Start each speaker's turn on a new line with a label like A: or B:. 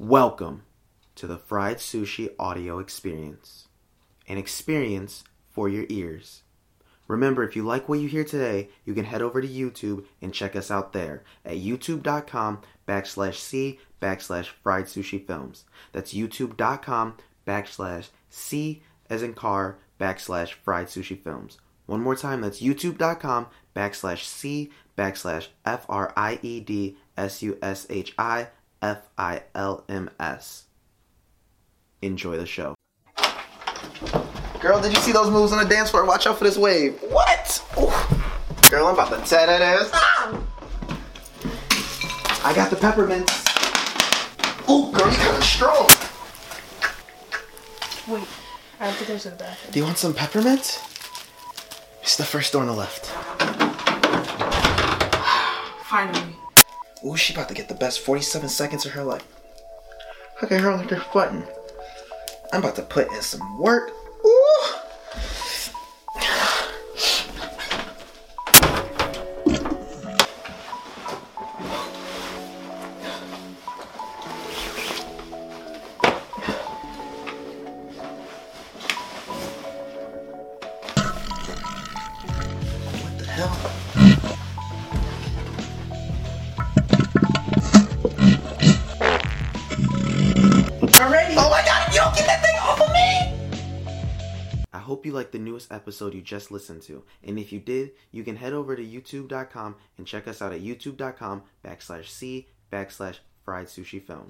A: Welcome to the Fried Sushi Audio Experience, an experience for your ears. Remember, if you like what you hear today, you can head over to YouTube and check us out there at youtube.com backslash C backslash fried sushi films. That's youtube.com backslash C as in car backslash fried sushi films. One more time, that's youtube.com backslash C backslash F R I E D S U S H I F I L M S. Enjoy the show.
B: Girl, did you see those moves on the dance floor? Watch out for this wave. What? Ooh. Girl, I'm about to tear that ass. Ah! I got the peppermints. Ooh, girl, you kind of strong.
C: Wait, I have to go to the bathroom.
B: Do you want some peppermint? It's the first door on the left.
C: Finally.
B: Ooh, she about to get the best 47 seconds of her life. Look at her with her button. I'm about to put in some work. Ooh. What the hell?
A: Hope you liked the newest episode you just listened to. And if you did, you can head over to youtube.com and check us out at youtube.com backslash C backslash fried sushi film.